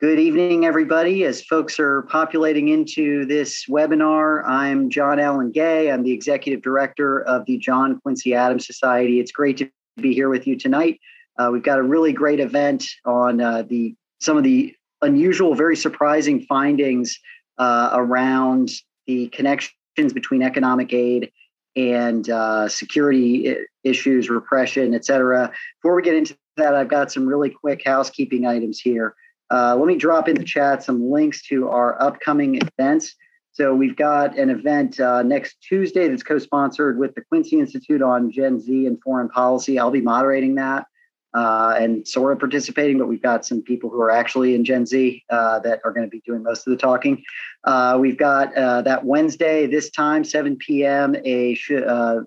Good evening, everybody. As folks are populating into this webinar, I'm John Allen Gay. I'm the Executive Director of the John Quincy Adams Society. It's great to be here with you tonight. Uh, we've got a really great event on uh, the some of the unusual, very surprising findings uh, around the connections between economic aid and uh, security issues, repression, et cetera. Before we get into that, I've got some really quick housekeeping items here. Uh, let me drop in the chat some links to our upcoming events. So we've got an event uh, next Tuesday that's co-sponsored with the Quincy Institute on Gen Z and foreign policy. I'll be moderating that uh, and sort of participating, but we've got some people who are actually in Gen Z uh, that are going to be doing most of the talking. Uh, we've got uh, that Wednesday, this time, 7 p.m., a, uh,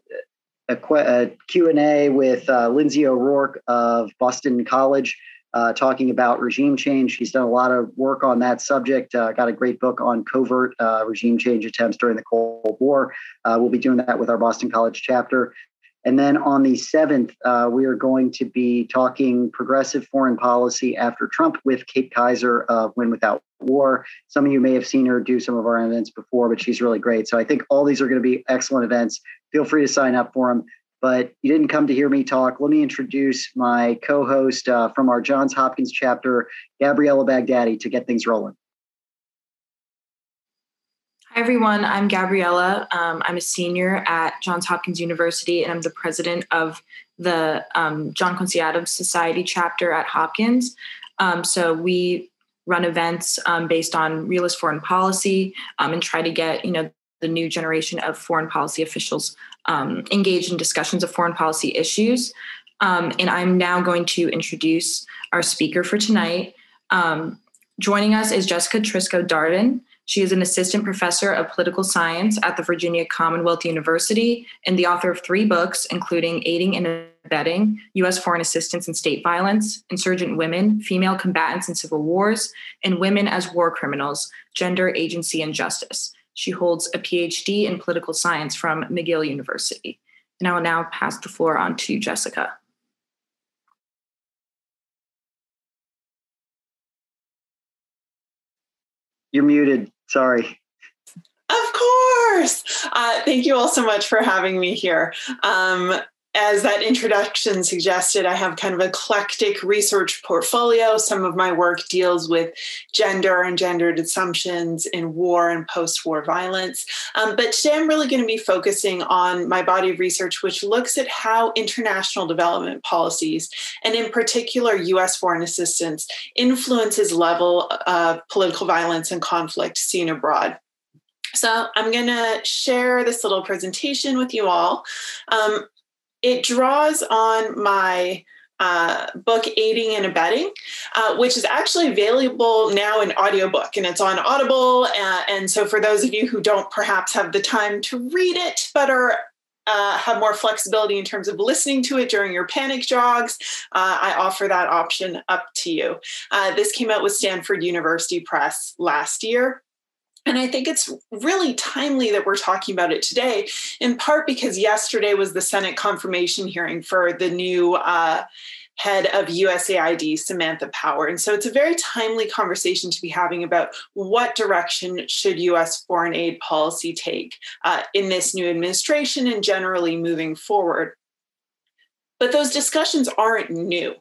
a, a Q&A with Lindsey O'Rourke of Boston College uh, talking about regime change. He's done a lot of work on that subject. Uh, got a great book on covert uh, regime change attempts during the Cold War. Uh, we'll be doing that with our Boston College chapter. And then on the 7th, uh, we are going to be talking progressive foreign policy after Trump with Kate Kizer of Win Without War. Some of you may have seen her do some of our events before, but she's really great. So I think all these are going to be excellent events. Feel free to sign up for them but you didn't come to hear me talk. Let me introduce my co host uh, from our Johns Hopkins chapter, Gabriella Baghdadi, to get things rolling. Hi, everyone. I'm Gabriella. Um, I'm a senior at Johns Hopkins University, and I'm the president of the um, John Quincy Adams Society chapter at Hopkins. Um, so we run events um, based on realist foreign policy um, and try to get you know the new generation of foreign policy officials um, engaged in discussions of foreign policy issues. Um, and I'm now going to introduce our speaker for tonight. Um, joining us is Jessica Trisco Darden. She is an assistant professor of political science at the Virginia Commonwealth University and the author of three books, including Aiding and Abetting, U.S. Foreign Assistance in State Violence, Insurgent Women, Female Combatants in Civil Wars, and Women as War Criminals, Gender, Agency, and Justice. She holds a PhD in political science from McGill University. And I will now pass the floor on to Jessica. You're muted. Sorry. Of course. Uh, thank you all so much for having me here. Um, as that introduction suggested, I have kind of eclectic research portfolio. Some of my work deals with gender and gendered assumptions in war and post war violence. Um, but today I'm really going to be focusing on my body of research, which looks at how international development policies, and in particular US foreign assistance, influences level of political violence and conflict seen abroad. So I'm going to share this little presentation with you all. Um, it draws on my uh, book aiding and abetting uh, which is actually available now in audiobook and it's on audible uh, and so for those of you who don't perhaps have the time to read it but are uh, have more flexibility in terms of listening to it during your panic jogs, uh, I offer that option up to you. Uh, this came out with Stanford University Press last year. And I think it's really timely that we're talking about it today, in part because yesterday was the Senate confirmation hearing for the new uh, head of USAID, Samantha Power. And so it's a very timely conversation to be having about what direction should US foreign aid policy take uh, in this new administration and generally moving forward. But those discussions aren't new.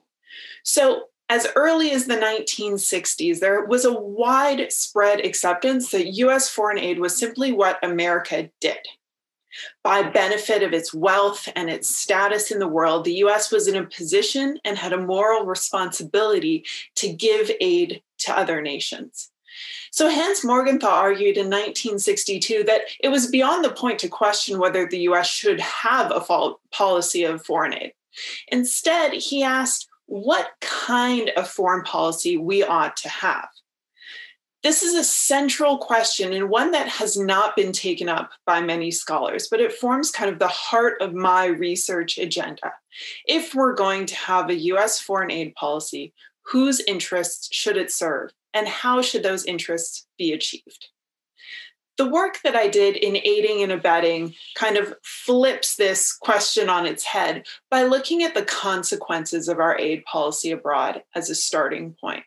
So as early as the 1960s, there was a widespread acceptance that US foreign aid was simply what America did. By benefit of its wealth and its status in the world, the US was in a position and had a moral responsibility to give aid to other nations. So Hans Morgenthau argued in 1962 that it was beyond the point to question whether the US should have a policy of foreign aid. Instead, he asked, what kind of foreign policy we ought to have. This is a central question and one that has not been taken up by many scholars, but it forms kind of the heart of my research agenda. If we're going to have a US foreign aid policy, whose interests should it serve and how should those interests be achieved? The work that I did in aiding and abetting kind of flips this question on its head by looking at the consequences of our aid policy abroad as a starting point.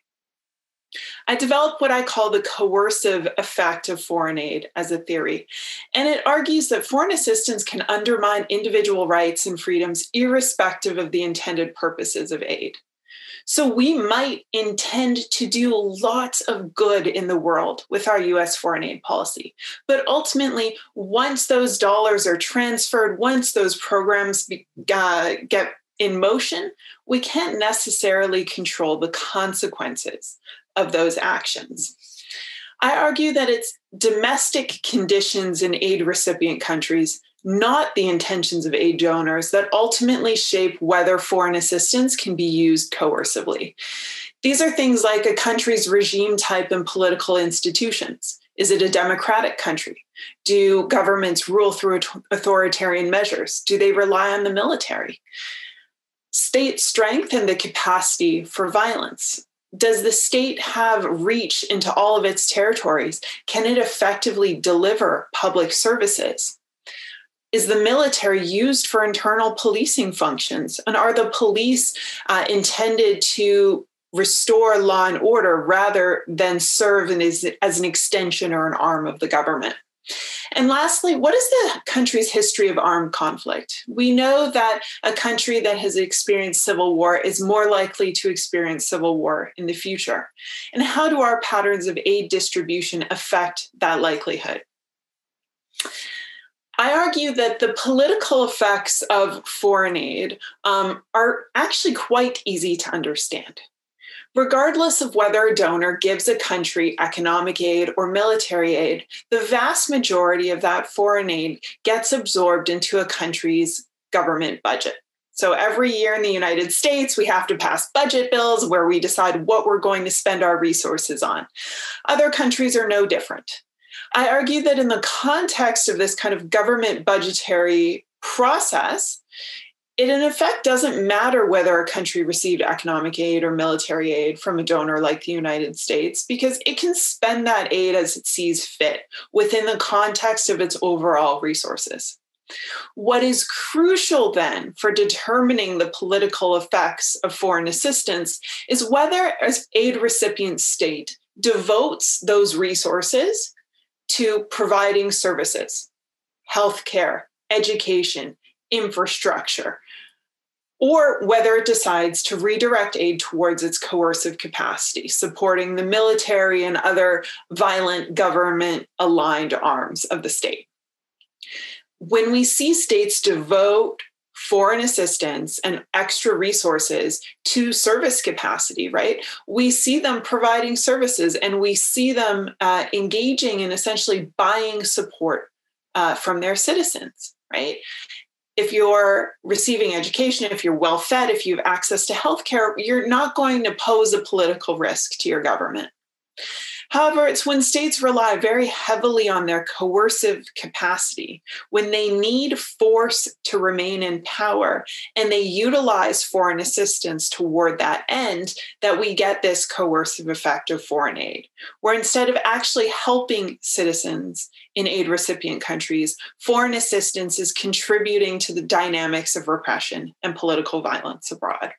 I developed what I call the coercive effect of foreign aid as a theory. And it argues that foreign assistance can undermine individual rights and freedoms irrespective of the intended purposes of aid. So we might intend to do lots of good in the world with our US foreign aid policy. But ultimately, once those dollars are transferred, once those programs be, uh, get in motion, we can't necessarily control the consequences of those actions. I argue that it's domestic conditions in aid recipient countries, not the intentions of aid donors, that ultimately shape whether foreign assistance can be used coercively. These are things like a country's regime type and political institutions. Is it a democratic country? Do governments rule through authoritarian measures? Do they rely on the military? State strength and the capacity for violence does the state have reach into all of its territories? Can it effectively deliver public services? Is the military used for internal policing functions? And are the police uh, intended to restore law and order rather than serve as, as an extension or an arm of the government? And lastly, what is the country's history of armed conflict? We know that a country that has experienced civil war is more likely to experience civil war in the future. And how do our patterns of aid distribution affect that likelihood? I argue that the political effects of foreign aid um, are actually quite easy to understand. Regardless of whether a donor gives a country economic aid or military aid, the vast majority of that foreign aid gets absorbed into a country's government budget. So every year in the United States, we have to pass budget bills where we decide what we're going to spend our resources on. Other countries are no different. I argue that in the context of this kind of government budgetary process, it in effect doesn't matter whether a country received economic aid or military aid from a donor like the United States because it can spend that aid as it sees fit within the context of its overall resources. What is crucial then for determining the political effects of foreign assistance is whether an aid recipient state devotes those resources to providing services, healthcare, education, infrastructure, or whether it decides to redirect aid towards its coercive capacity, supporting the military and other violent government aligned arms of the state. When we see states devote foreign assistance and extra resources to service capacity, right? We see them providing services and we see them uh, engaging in essentially buying support uh, from their citizens, right? if you're receiving education, if you're well fed, if you have access to healthcare, you're not going to pose a political risk to your government. However, it's when states rely very heavily on their coercive capacity, when they need force to remain in power, and they utilize foreign assistance toward that end, that we get this coercive effect of foreign aid, where instead of actually helping citizens in aid recipient countries, foreign assistance is contributing to the dynamics of repression and political violence abroad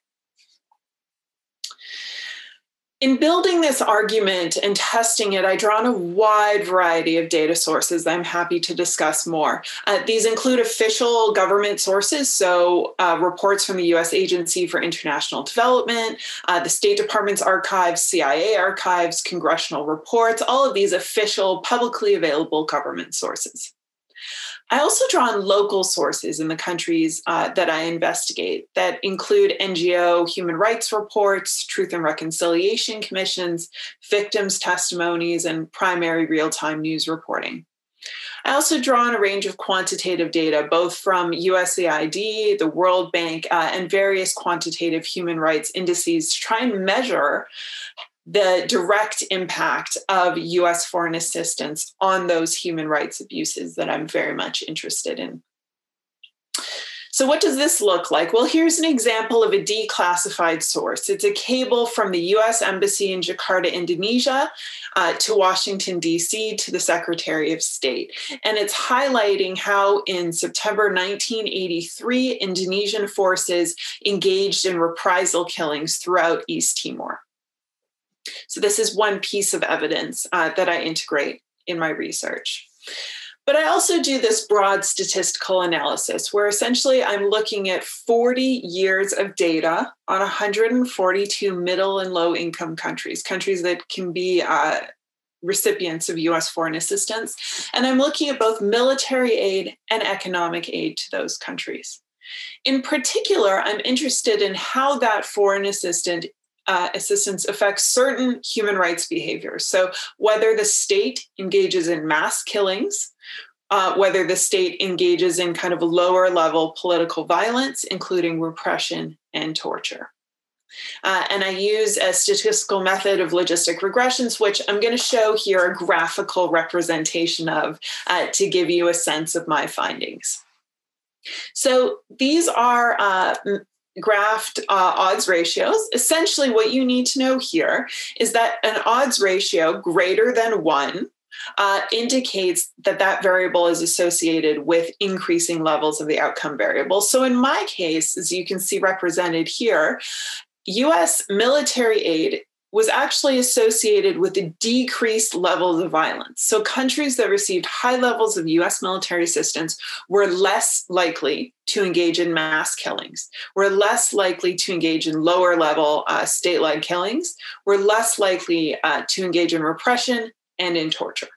in building this argument and testing it, I draw on a wide variety of data sources I'm happy to discuss more. Uh, these include official government sources, so uh, reports from the US Agency for International Development, uh, the State Department's archives, CIA archives, congressional reports, all of these official, publicly available government sources. I also draw on local sources in the countries uh, that I investigate that include NGO human rights reports, truth and reconciliation commissions, victims' testimonies, and primary real time news reporting. I also draw on a range of quantitative data, both from USAID, the World Bank, uh, and various quantitative human rights indices to try and measure the direct impact of US foreign assistance on those human rights abuses that I'm very much interested in. So, what does this look like? Well, here's an example of a declassified source. It's a cable from the US Embassy in Jakarta, Indonesia, uh, to Washington, D.C., to the Secretary of State. And it's highlighting how in September 1983, Indonesian forces engaged in reprisal killings throughout East Timor. So, this is one piece of evidence uh, that I integrate in my research. But I also do this broad statistical analysis where essentially I'm looking at 40 years of data on 142 middle and low income countries, countries that can be uh, recipients of US foreign assistance. And I'm looking at both military aid and economic aid to those countries. In particular, I'm interested in how that foreign assistant uh, assistance affects certain human rights behaviors. So, whether the state engages in mass killings, uh, whether the state engages in kind of lower level political violence, including repression and torture. Uh, and I use a statistical method of logistic regressions, which I'm going to show here a graphical representation of uh, to give you a sense of my findings. So these are uh, graphed uh, odds ratios. Essentially, what you need to know here is that an odds ratio greater than one uh, indicates that that variable is associated with increasing levels of the outcome variable. So, in my case, as you can see represented here, US military aid was actually associated with decreased levels of violence. So, countries that received high levels of US military assistance were less likely to engage in mass killings, were less likely to engage in lower level uh, state led killings, were less likely uh, to engage in repression and in torture.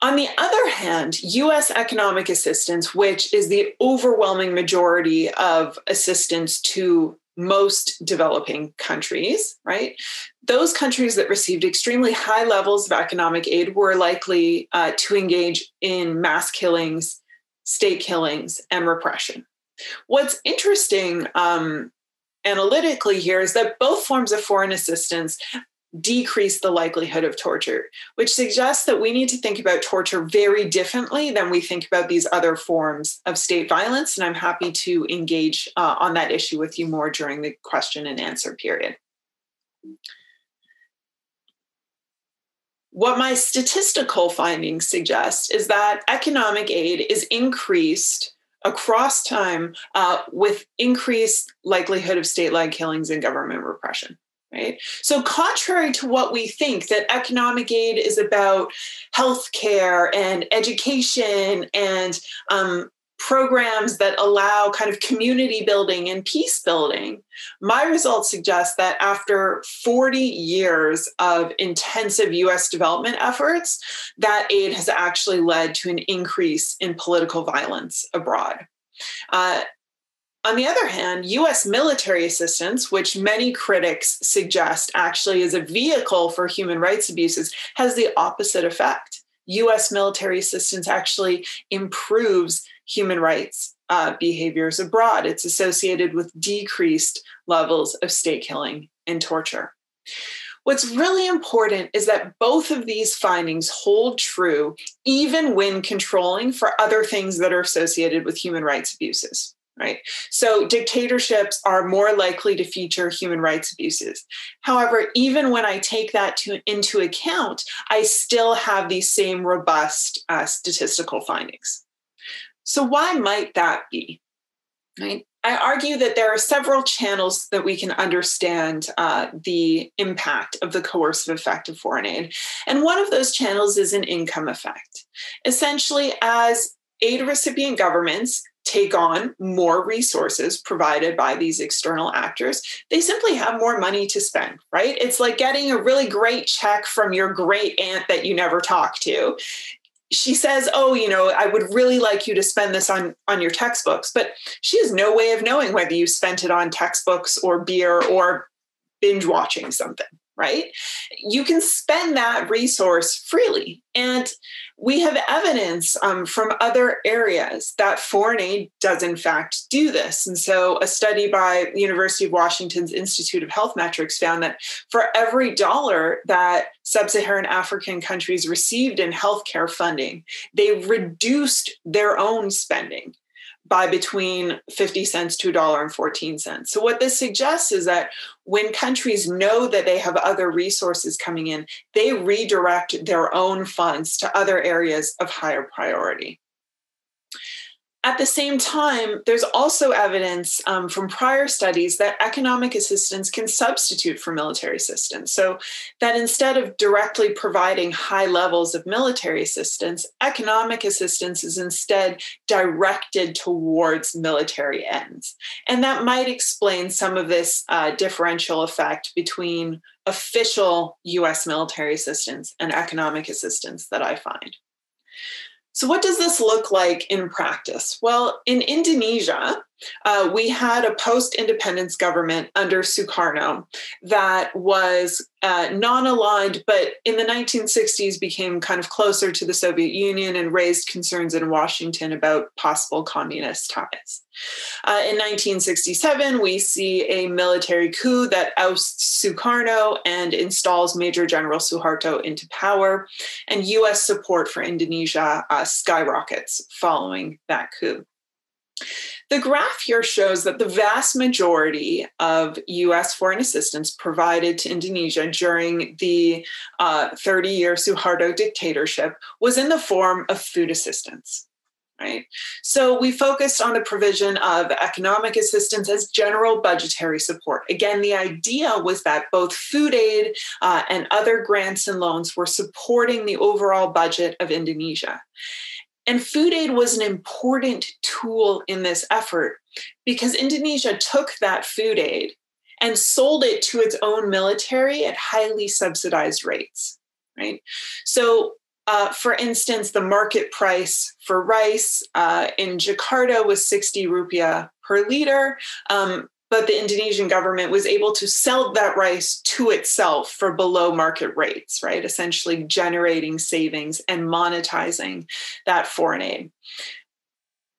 On the other hand, US economic assistance, which is the overwhelming majority of assistance to most developing countries, right? Those countries that received extremely high levels of economic aid were likely uh, to engage in mass killings, state killings, and repression. What's interesting um, analytically here is that both forms of foreign assistance decrease the likelihood of torture, which suggests that we need to think about torture very differently than we think about these other forms of state violence. And I'm happy to engage uh, on that issue with you more during the question and answer period. What my statistical findings suggest is that economic aid is increased across time uh, with increased likelihood of state-led killings and government repression right? So, contrary to what we think, that economic aid is about healthcare and education and um, programs that allow kind of community building and peace building, my results suggest that after 40 years of intensive US development efforts, that aid has actually led to an increase in political violence abroad. Uh, on the other hand, US military assistance, which many critics suggest actually is a vehicle for human rights abuses, has the opposite effect. US military assistance actually improves human rights uh, behaviors abroad. It's associated with decreased levels of state killing and torture. What's really important is that both of these findings hold true even when controlling for other things that are associated with human rights abuses right? So dictatorships are more likely to feature human rights abuses. However, even when I take that to, into account, I still have these same robust uh, statistical findings. So why might that be? Right? I argue that there are several channels that we can understand uh, the impact of the coercive effect of foreign aid. And one of those channels is an income effect. Essentially, as aid recipient governments take on more resources provided by these external actors, they simply have more money to spend, right? It's like getting a really great check from your great aunt that you never talk to. She says, "Oh, you know, I would really like you to spend this on on your textbooks." But she has no way of knowing whether you spent it on textbooks or beer or binge watching something right? You can spend that resource freely. And we have evidence um, from other areas that foreign aid does, in fact, do this. And so, a study by the University of Washington's Institute of Health Metrics found that for every dollar that sub Saharan African countries received in healthcare funding, they reduced their own spending by between 50 cents to $1.14. So, what this suggests is that when countries know that they have other resources coming in, they redirect their own funds to other areas of higher priority. At the same time, there's also evidence um, from prior studies that economic assistance can substitute for military assistance. So, that instead of directly providing high levels of military assistance, economic assistance is instead directed towards military ends. And that might explain some of this uh, differential effect between official US military assistance and economic assistance that I find. So, what does this look like in practice? Well, in Indonesia, uh, we had a post independence government under Sukarno that was uh, non aligned, but in the 1960s became kind of closer to the Soviet Union and raised concerns in Washington about possible communist ties. Uh, in 1967, we see a military coup that ousts Sukarno and installs Major General Suharto into power, and US support for Indonesia uh, skyrockets following that coup. The graph here shows that the vast majority of US foreign assistance provided to Indonesia during the 30 uh, year Suharto dictatorship was in the form of food assistance. Right. So we focused on the provision of economic assistance as general budgetary support. Again, the idea was that both food aid uh, and other grants and loans were supporting the overall budget of Indonesia. And food aid was an important tool in this effort because Indonesia took that food aid and sold it to its own military at highly subsidized rates, right? So, uh, for instance, the market price for rice uh, in Jakarta was 60 rupiah per liter. Um, but the Indonesian government was able to sell that rice to itself for below market rates, right? Essentially generating savings and monetizing that foreign aid.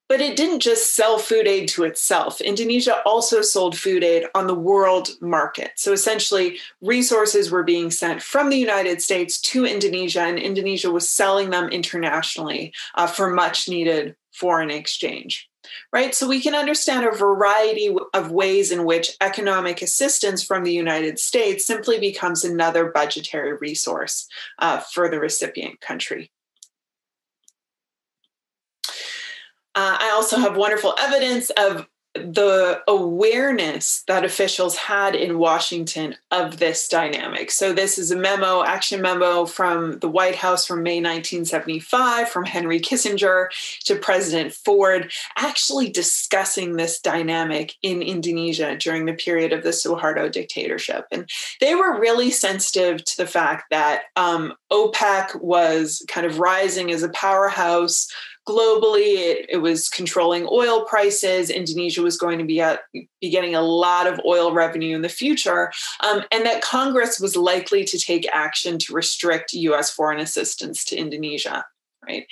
But it didn't just sell food aid to itself. Indonesia also sold food aid on the world market. So essentially, resources were being sent from the United States to Indonesia, and Indonesia was selling them internationally uh, for much needed foreign exchange right? So we can understand a variety of ways in which economic assistance from the United States simply becomes another budgetary resource uh, for the recipient country. Uh, I also have wonderful evidence of the awareness that officials had in Washington of this dynamic. So, this is a memo, action memo from the White House from May 1975 from Henry Kissinger to President Ford, actually discussing this dynamic in Indonesia during the period of the Suharto dictatorship. And they were really sensitive to the fact that um, OPEC was kind of rising as a powerhouse globally. It, it, was controlling oil prices. Indonesia was going to be, at, be getting a lot of oil revenue in the future, um, and that Congress was likely to take action to restrict US foreign assistance to Indonesia. Right.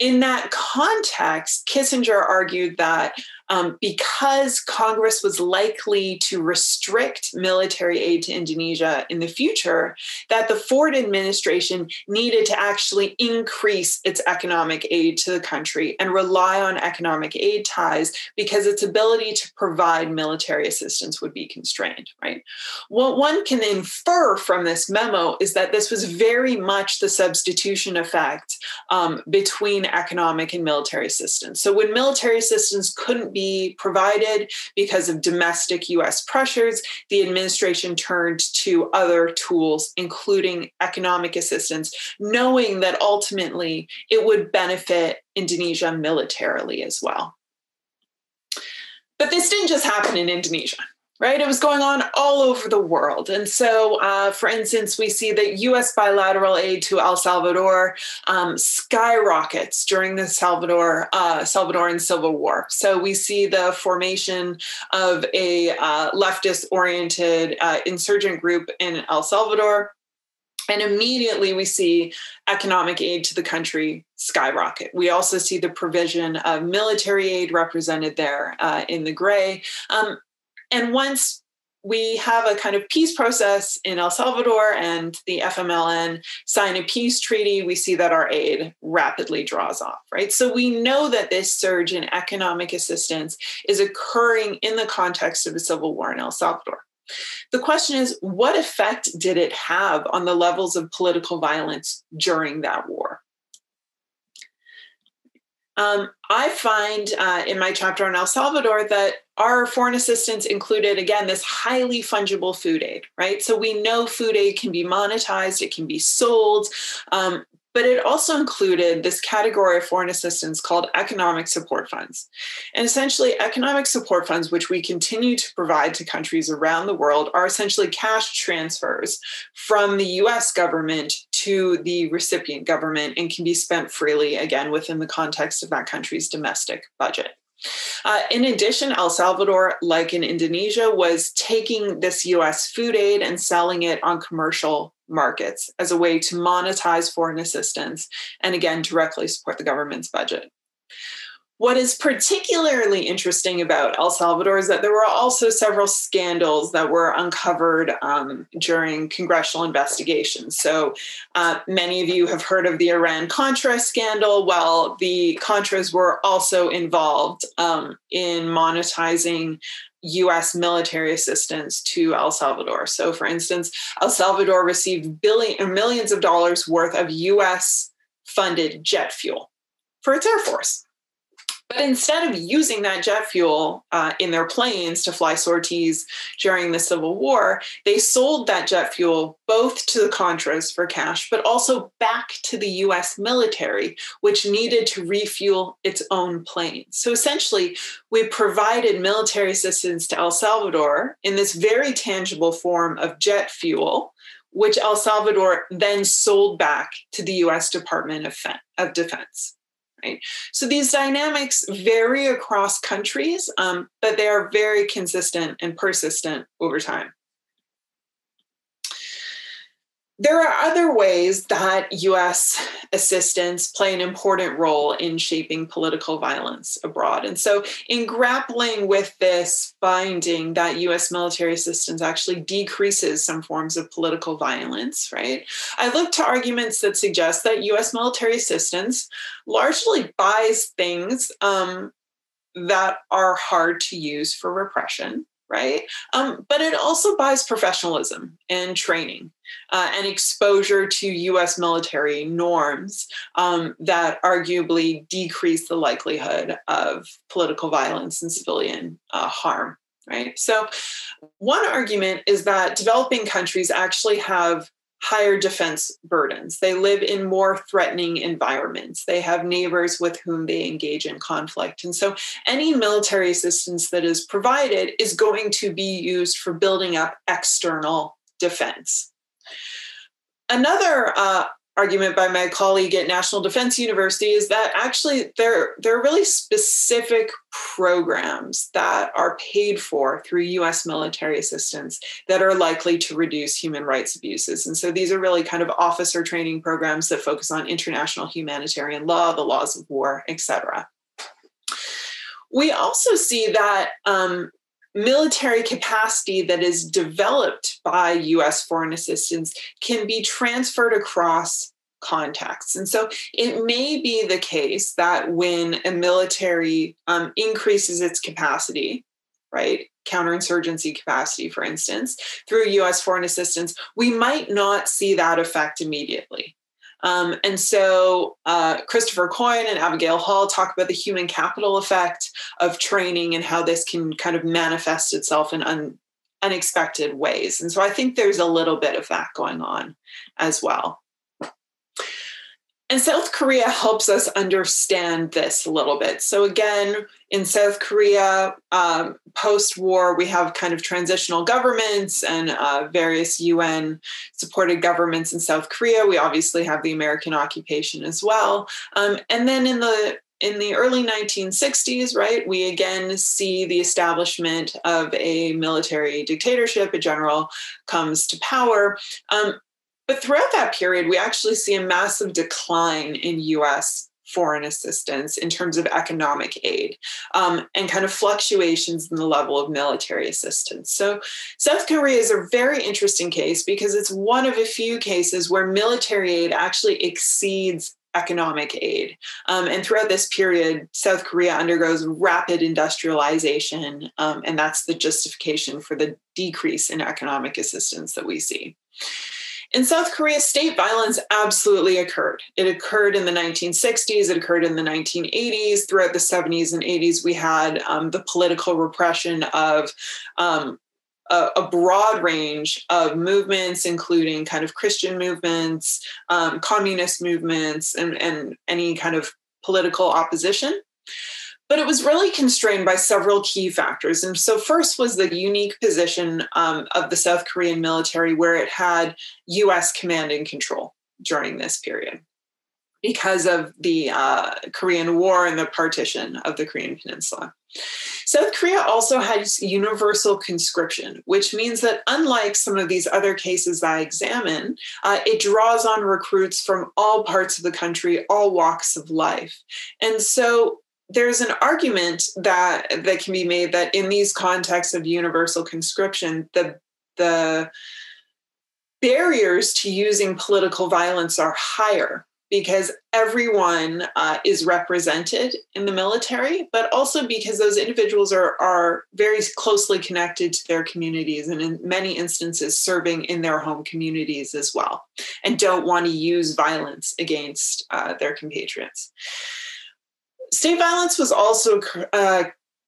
In that context, Kissinger argued that um, because Congress was likely to restrict military aid to Indonesia in the future, that the Ford administration needed to actually increase its economic aid to the country and rely on economic aid ties because its ability to provide military assistance would be constrained, right? What one can infer from this memo is that this was very much the substitution effect um, between economic and military assistance. So when military assistance couldn't be provided because of domestic US pressures, the administration turned to other tools, including economic assistance, knowing that ultimately it would benefit Indonesia militarily as well. But this didn't just happen in Indonesia right? It was going on all over the world. And so, uh, for instance, we see that US bilateral aid to El Salvador um, skyrockets during the Salvador, uh, Salvadoran Civil War. So, we see the formation of a uh, leftist oriented uh, insurgent group in El Salvador. And immediately we see economic aid to the country skyrocket. We also see the provision of military aid represented there uh, in the gray. Um, and once we have a kind of peace process in El Salvador and the FMLN sign a peace treaty, we see that our aid rapidly draws off, right? So we know that this surge in economic assistance is occurring in the context of a civil war in El Salvador. The question is, what effect did it have on the levels of political violence during that war? Um, I find uh, in my chapter on El Salvador that our foreign assistance included, again, this highly fungible food aid, right? So we know food aid can be monetized, it can be sold. Um, but it also included this category of foreign assistance called economic support funds. And essentially, economic support funds, which we continue to provide to countries around the world, are essentially cash transfers from the US government to the recipient government and can be spent freely, again, within the context of that country's domestic budget. Uh, in addition, El Salvador, like in Indonesia, was taking this US food aid and selling it on commercial markets as a way to monetize foreign assistance and again directly support the government's budget. What is particularly interesting about El Salvador is that there were also several scandals that were uncovered um, during congressional investigations. So, uh, many of you have heard of the Iran Contra scandal. Well, the Contras were also involved um, in monetizing US military assistance to El Salvador. So, for instance, El Salvador received billion millions of dollars worth of US funded jet fuel for its Air Force. But instead of using that jet fuel uh, in their planes to fly sorties during the Civil War, they sold that jet fuel both to the Contras for cash, but also back to the US military, which needed to refuel its own planes. So essentially, we provided military assistance to El Salvador in this very tangible form of jet fuel which El Salvador then sold back to the US Department of, of Defense right? So these dynamics vary across countries, um, but they are very consistent and persistent over time. There are other ways that US assistance play an important role in shaping political violence abroad. And so, in grappling with this finding that US military assistance actually decreases some forms of political violence, right? I look to arguments that suggest that US military assistance largely buys things um, that are hard to use for repression right? Um, but it also buys professionalism and training uh, and exposure to US military norms um, that arguably decrease the likelihood of political violence and civilian uh, harm. Right. So, one argument is that developing countries actually have higher defense burdens. They live in more threatening environments. They have neighbors with whom they engage in conflict. And so any military assistance that is provided is going to be used for building up external defense. Another uh, argument by my colleague at National Defense University is that actually there, there are really specific programs that are paid for through US military assistance that are likely to reduce human rights abuses. And so these are really kind of officer training programs that focus on international humanitarian law, the laws of war, etc. We also see that um, military capacity that is developed by US foreign assistance can be transferred across contexts. And so it may be the case that when a military um, increases its capacity, right, counterinsurgency capacity, for instance, through US foreign assistance, we might not see that effect immediately. Um, and so uh, Christopher Coyne and Abigail Hall talk about the human capital effect of training and how this can kind of manifest itself in un- unexpected ways. And so I think there's a little bit of that going on as well. And South Korea helps us understand this a little bit. So, again, in South Korea, um, post war, we have kind of transitional governments and uh, various UN supported governments in South Korea. We obviously have the American occupation as well. Um, and then in the in the early 1960s, right, we again see the establishment of a military dictatorship. A general comes to power. Um, but throughout that period, we actually see a massive decline in US foreign assistance in terms of economic aid um, and kind of fluctuations in the level of military assistance. So, South Korea is a very interesting case because it's one of a few cases where military aid actually exceeds economic aid. Um, and throughout this period, South Korea undergoes rapid industrialization, um, and that's the justification for the decrease in economic assistance that we see. In South Korea, state violence absolutely occurred. It occurred in the 1960s, it occurred in the 1980s. Throughout the 70s and 80s, we had um, the political repression of um, a, broad range of movements, including kind of Christian movements, um, communist movements, and, and any kind of political opposition. But it was really constrained by several key factors. And so, first was the unique position um, of the South Korean military, where it had US command and control during this period because of the uh, Korean War and the partition of the Korean Peninsula. South Korea also has universal conscription, which means that unlike some of these other cases I examine, uh, it draws on recruits from all parts of the country, all walks of life. And so there's an argument that that can be made that in these contexts of universal conscription, the the barriers to using political violence are higher because everyone uh, is represented in the military, but also because those individuals are, are very closely connected to their communities and in many instances serving in their home communities as well, and don't want to use violence against uh, their compatriots. State violence was also uh,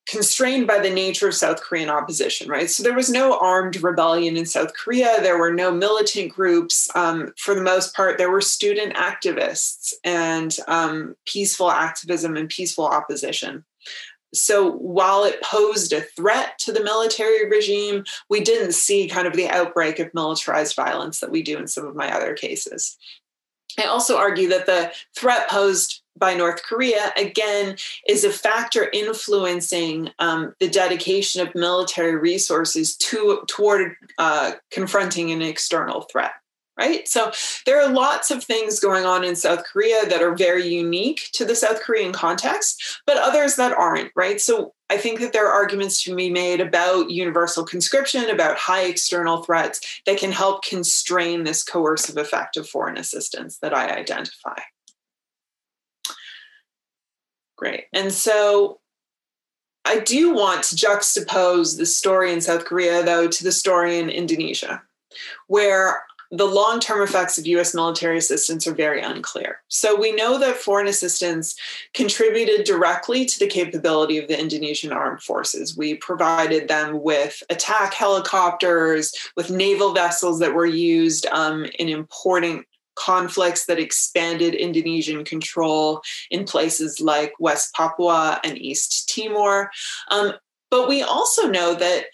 constrained by the nature of South Korean opposition, right? So there was no armed rebellion in South Korea. There were no militant groups. Um, for the most part, there were student activists and um, peaceful activism and peaceful opposition. So while it posed a threat to the military regime, we didn't see kind of the outbreak of militarized violence that we do in some of my other cases. I also argue that the threat posed by North Korea, again, is a factor influencing um, the dedication of military resources to, toward uh, confronting an external threat. Right. So there are lots of things going on in South Korea that are very unique to the South Korean context, but others that aren't. Right. So I think that there are arguments to be made about universal conscription, about high external threats that can help constrain this coercive effect of foreign assistance that I identify. Great. And so I do want to juxtapose the story in South Korea, though, to the story in Indonesia, where the long term effects of US military assistance are very unclear. So we know that foreign assistance contributed directly to the capability of the Indonesian armed forces. We provided them with attack helicopters, with naval vessels that were used um, in importing conflicts that expanded Indonesian control in places like West Papua and East Timor. Um, but we also know that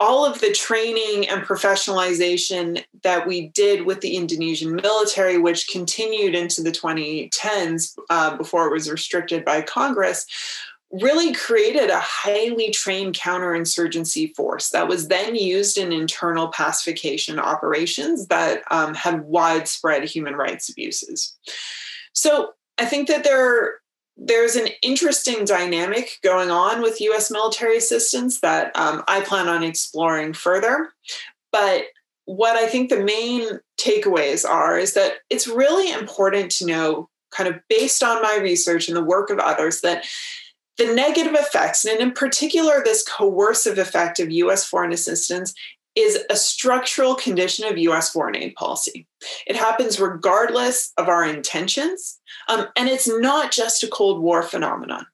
all of the training and professionalization that we did with the Indonesian military, which continued into the 2010s uh, before it was restricted by Congress, really created a highly trained counterinsurgency force that was then used in internal pacification operations that um, had widespread human rights abuses. So I think that there there's an interesting dynamic going on with US military assistance that um, I plan on exploring further. But what I think the main takeaways are is that it's really important to know, kind of based on my research and the work of others, that the negative effects, and in particular, this coercive effect of US foreign assistance, is a structural condition of US foreign aid policy. It happens regardless of our intentions, um, and it's not just a Cold War phenomenon.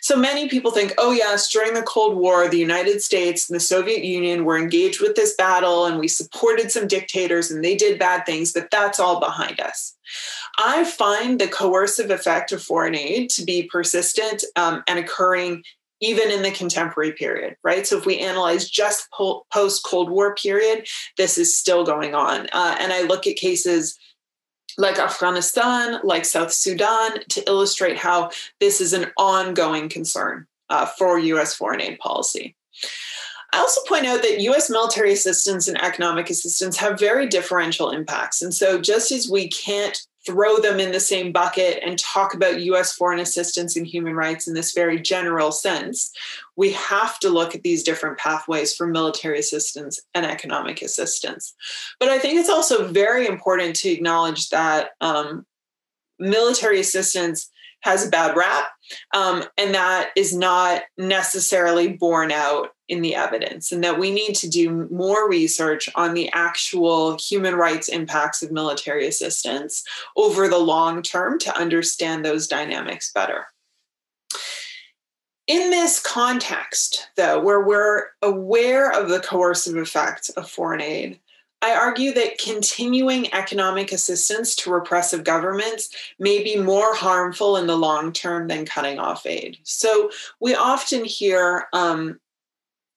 So many people think, oh, yes, during the Cold War, the United States and the Soviet Union were engaged with this battle and we supported some dictators and they did bad things, but that's all behind us. I find the coercive effect of foreign aid to be persistent um, and occurring even in the contemporary period, right? So if we analyze just post Cold War period, this is still going on. Uh, and I look at cases like Afghanistan, like South Sudan, to illustrate how this is an ongoing concern uh, for US foreign aid policy. I also point out that US military assistance and economic assistance have very differential impacts. And so, just as we can't throw them in the same bucket and talk about US foreign assistance and human rights in this very general sense, we have to look at these different pathways for military assistance and economic assistance. But I think it's also very important to acknowledge that um, military assistance has a bad rap, um, and that is not necessarily borne out in the evidence, and that we need to do more research on the actual human rights impacts of military assistance over the long term to understand those dynamics better. In this context, though, where we're aware of the coercive effects of foreign aid, I argue that continuing economic assistance to repressive governments may be more harmful in the long term than cutting off aid. So we often hear, um,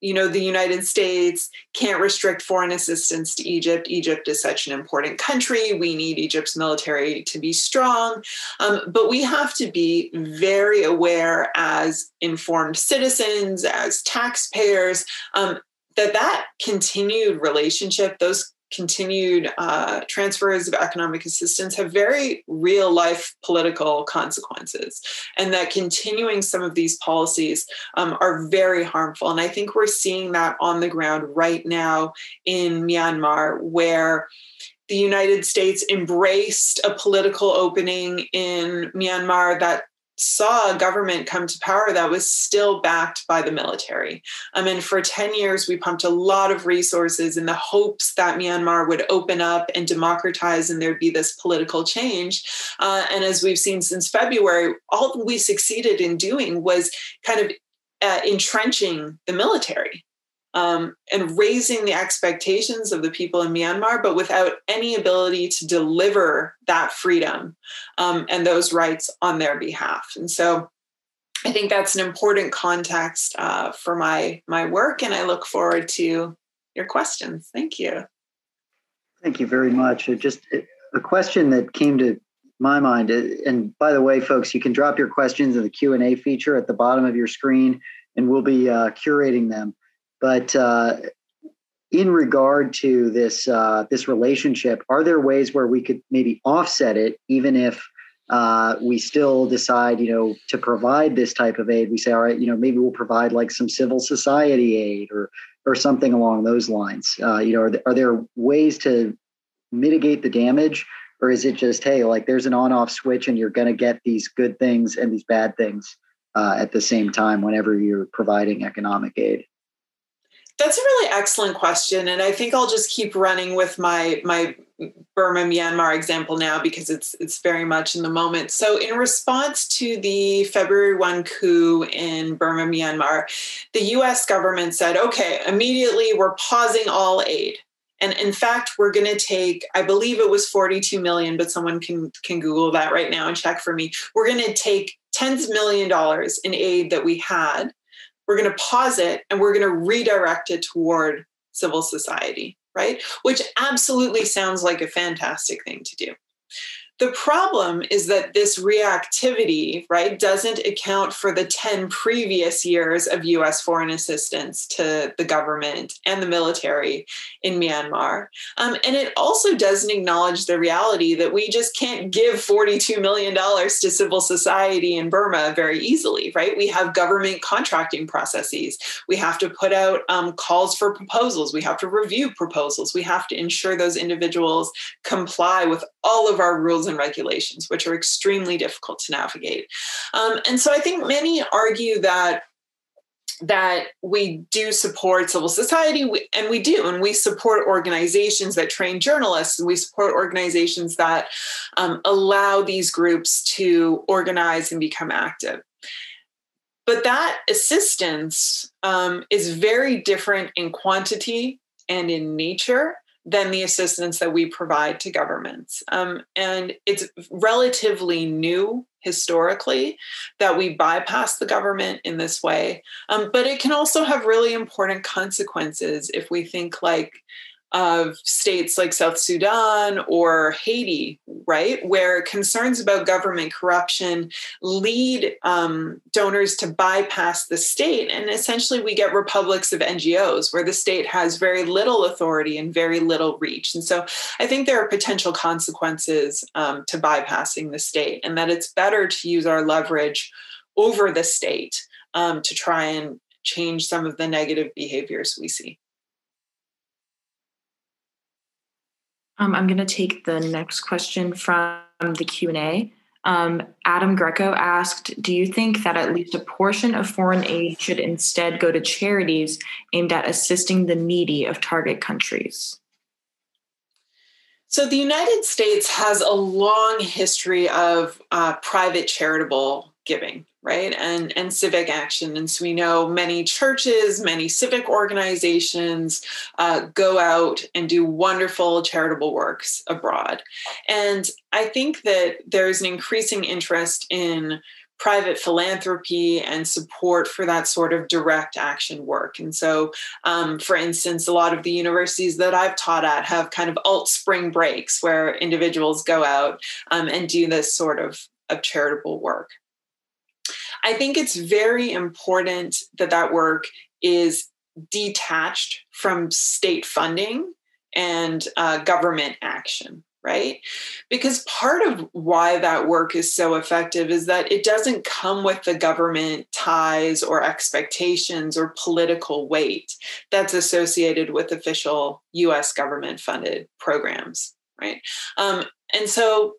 you know, the United States can't restrict foreign assistance to Egypt. Egypt is such an important country. We need Egypt's military to be strong. Um, but we have to be very aware as informed citizens, as taxpayers, um, that that continued relationship, those continued uh, transfers of economic assistance have very real life political consequences, and that continuing some of these policies um, are very harmful. And I think we're seeing that on the ground right now in Myanmar, where the United States embraced a political opening in Myanmar that saw a government come to power that was still backed by the military. I mean, for 10 years, we pumped a lot of resources in the hopes that Myanmar would open up and democratize and there'd be this political change. Uh, and as we've seen since February, all we succeeded in doing was kind of uh, entrenching the military um, and raising the expectations of the people in Myanmar, but without any ability to deliver that freedom um, and those rights on their behalf. And so I think that's an important context uh, for my my work, and I look forward to your questions. Thank you. Thank you very much. Just a question that came to my mind, and by the way, folks, you can drop your questions in the Q and A feature at the bottom of your screen, and we'll be uh, curating them. But uh, in regard to this uh, this relationship, are there ways where we could maybe offset it, even if uh, we still decide, you know, to provide this type of aid? We say, all right, you know, maybe we'll provide like some civil society aid or or something along those lines. Uh, you know, are, are there ways to mitigate the damage, or is it just, hey, like there's an on-off switch, and you're going to get these good things and these bad things uh, at the same time whenever you're providing economic aid? That's a really excellent question, and I think I'll just keep running with my my Burma Myanmar example now because it's it's very much in the moment. So, in response to the February one coup in Burma Myanmar, the U.S. government said, "Okay, immediately we're pausing all aid." And in fact, we're going to take, I believe it was 42 million, but someone can can Google that right now and check for me. We're going to take tens of million dollars in aid that we had we're going to pause it and we're going to redirect it toward civil society, right? Which absolutely sounds like a fantastic thing to do. The problem is that this reactivity, right, doesn't account for the 10 previous years of US foreign assistance to the government and the military in Myanmar. Um, and it also doesn't acknowledge the reality that we just can't give $42 million to civil society in Burma very easily, right? We have government contracting processes. We have to put out um, calls for proposals. We have to review proposals. We have to ensure those individuals comply with all of our rules and regulations, which are extremely difficult to navigate. Um, and so I think many argue that that we do support civil society and we do and we support organizations that train journalists and we support organizations that um, allow these groups to organize and become active but that assistance um, is very different in quantity and in nature than the assistance that we provide to governments. Um, and it's relatively new historically that we bypass the government in this way. Um, but it can also have really important consequences if we think like of states like South Sudan or Haiti, right, where concerns about government corruption lead um, donors to bypass the state. And essentially, we get republics of NGOs where the state has very little authority and very little reach. And so I think there are potential consequences um, to bypassing the state, and that it's better to use our leverage over the state um, to try and change some of the negative behaviors we see. Um, I'm going to take the next question from the Q&A. Um, Adam Greco asked Do you think that at least a portion of foreign aid should instead go to charities aimed at assisting the needy of target countries? So, the United States has a long history of uh, private charitable giving right and and civic action and so we know many churches many civic organizations uh, go out and do wonderful charitable works abroad and i think that there's an increasing interest in private philanthropy and support for that sort of direct action work. And so, um, for instance, a lot of the universities that I've taught at have kind of alt spring breaks where individuals go out um, and do this sort of, of charitable work. I think it's very important that that work is detached from state funding and uh, government action right? Because part of why that work is so effective is that it doesn't come with the government ties or expectations or political weight that's associated with official US government funded programs, right? Um, and so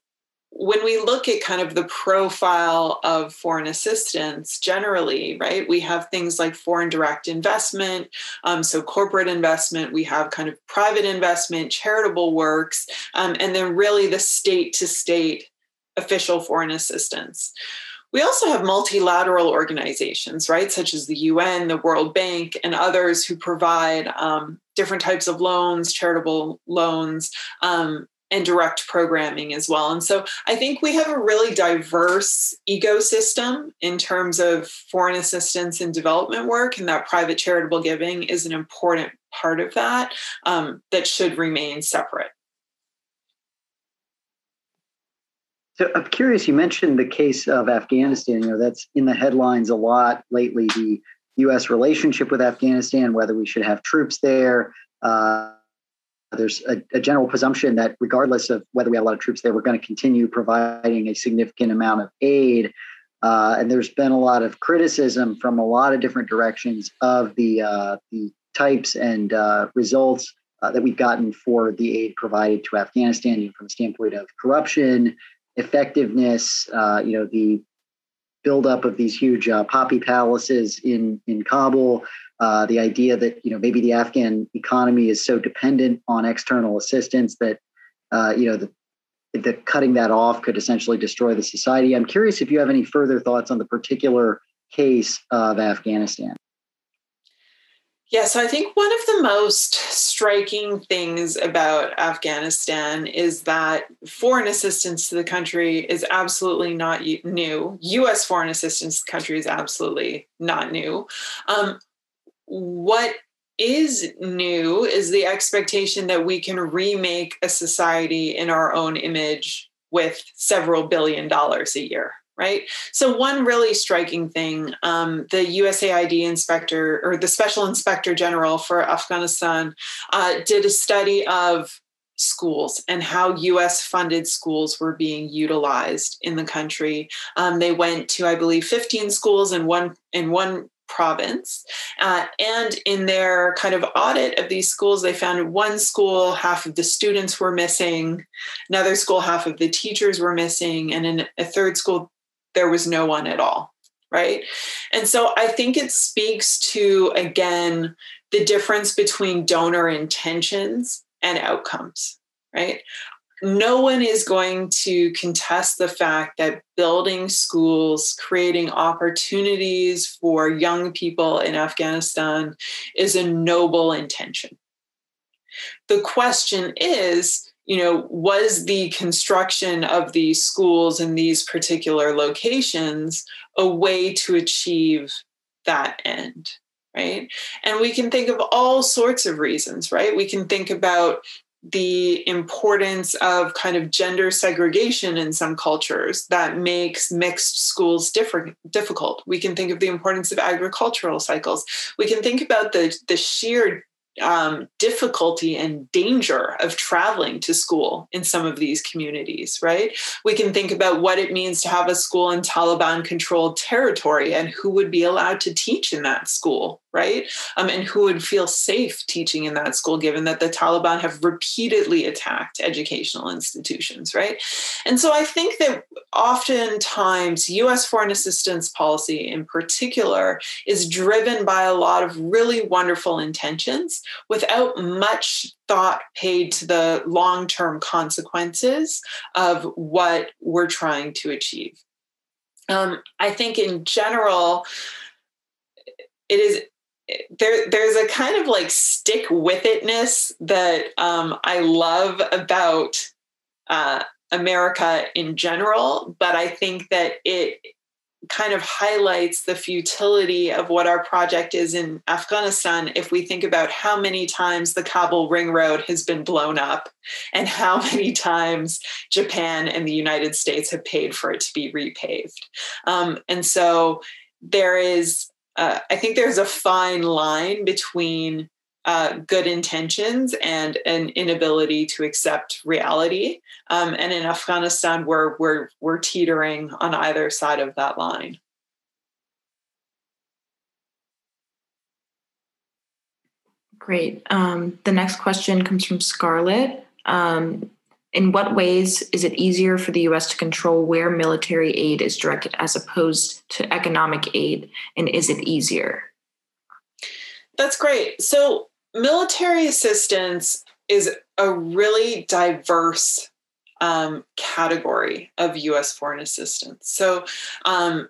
when we look at kind of the profile of foreign assistance generally, right, we have things like foreign direct investment, um, so corporate investment, we have kind of private investment, charitable works, um, and then really the state to state official foreign assistance. We also have multilateral organizations, right, such as the UN, the World Bank, and others who provide um, different types of loans, charitable loans, um, and direct programming as well. And so I think we have a really diverse ecosystem in terms of foreign assistance and development work, and that private charitable giving is an important part of that um, that should remain separate. So I'm curious, you mentioned the case of Afghanistan. You know, that's in the headlines a lot lately, the U.S. relationship with Afghanistan, whether we should have troops there. Uh, there's a, a, general presumption that regardless of whether we have a lot of troops there, we're going to continue providing a significant amount of aid. Uh, and there's been a lot of criticism from a lot of different directions of the uh, the types and uh, results uh, that we've gotten for the aid provided to Afghanistan, from the standpoint of corruption, effectiveness, uh, you know, the buildup of these huge uh, poppy palaces in in Kabul, uh, the idea that you know maybe the Afghan economy is so dependent on external assistance that uh, you know the the cutting that off could essentially destroy the society. I'm curious if you have any further thoughts on the particular case of Afghanistan. Yeah, so I think one of the most striking things about Afghanistan is that foreign assistance to the country is absolutely not new. US foreign assistance to the country is absolutely not new. Um, what is new is the expectation that we can remake a society in our own image with several billion dollars a year right so one really striking thing um, the usaid inspector or the special inspector general for afghanistan uh, did a study of schools and how US funded schools were being utilized in the country. Um, they went to, I believe, 15 schools in one in one province. Uh, and in their kind of audit of these schools, they found one school, half of the students were missing, another school, half of the teachers were missing, and in a third school, there was no one at all. Right. And so I think it speaks to, again, the difference between donor intentions and outcomes. Right no one is going to contest the fact that building schools, creating opportunities for young people in Afghanistan is a noble intention. The question is, you know, was the construction of these schools in these particular locations a way to achieve that end? Right. And we can think of all sorts of reasons, right? We can think about the importance of kind of gender segregation in some cultures that makes mixed schools different difficult. We can think of the importance of agricultural cycles. We can think about the the sheer um, difficulty and danger of traveling to school in some of these communities, right? We can think about what it means to have a school in Taliban controlled territory and who would be allowed to teach in that school, right? Um, and who would feel safe teaching in that school, given that the Taliban have repeatedly attacked educational institutions, right? And so I think that oftentimes US foreign assistance policy in particular is driven by a lot of really wonderful intentions without much thought paid to the long term consequences of what we're trying to achieve. Um, I think in general, it is there there's a kind of like stick with itness that um, I love about uh, America in general, but I think that it kind of highlights the futility of what our project is in Afghanistan if we think about how many times the Kabul ring road has been blown up and how many times Japan and the United States have paid for it to be repaved. Um, and so there is uh, I think there's a fine line between uh, good intentions and an inability to accept reality. Um, and in Afghanistan, we're, we're, we're teetering on either side of that line. Great. Um, the next question comes from Scarlett. Um, in what ways is it easier for the US to control where military aid is directed as opposed to economic aid? And is it easier? That's great. So, military assistance is a really diverse um, category of US foreign assistance. So, um,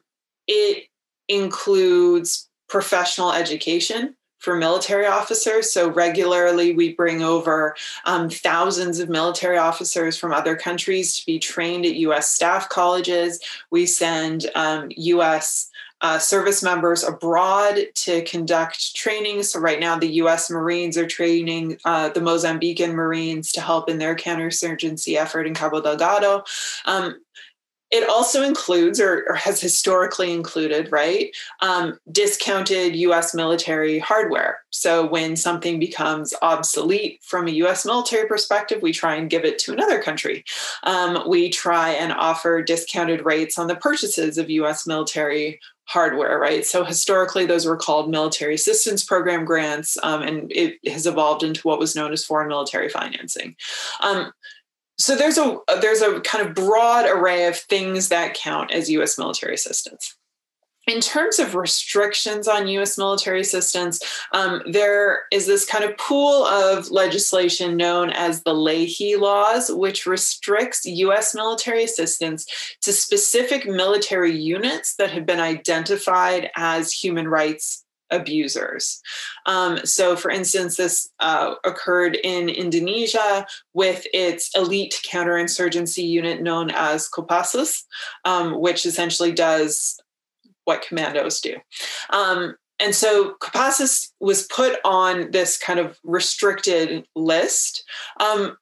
it includes professional education, for military officers. So regularly, we bring over um, thousands of military officers from other countries to be trained at U.S. staff colleges. We send um, U.S. Uh, service members abroad to conduct training. So, right now, the US Marines are training uh, the Mozambican Marines to help in their counterinsurgency effort in Cabo Delgado. Um, it also includes or, or, has historically included right um, discounted us military hardware. So when something becomes obsolete from a us military perspective we try and give it to another country. Um, we try and offer discounted rates on the purchases of us military hardware right? So historically those were called military assistance program grants um, and it has evolved into what was known as foreign military financing. Um, so there's a there's a kind of broad array of things that count as U.S. military assistance. In terms of restrictions on US military assistance, um, there is this kind of pool of legislation known as the Leahy laws, which restricts US military assistance to specific military units that have been identified as human rights abusers. Um, so, for instance, this uh, occurred in Indonesia with its elite counterinsurgency unit known as Kopassus, um, which essentially does what commandos do. Um, and so Kopassus was put on this kind of restricted list. Um,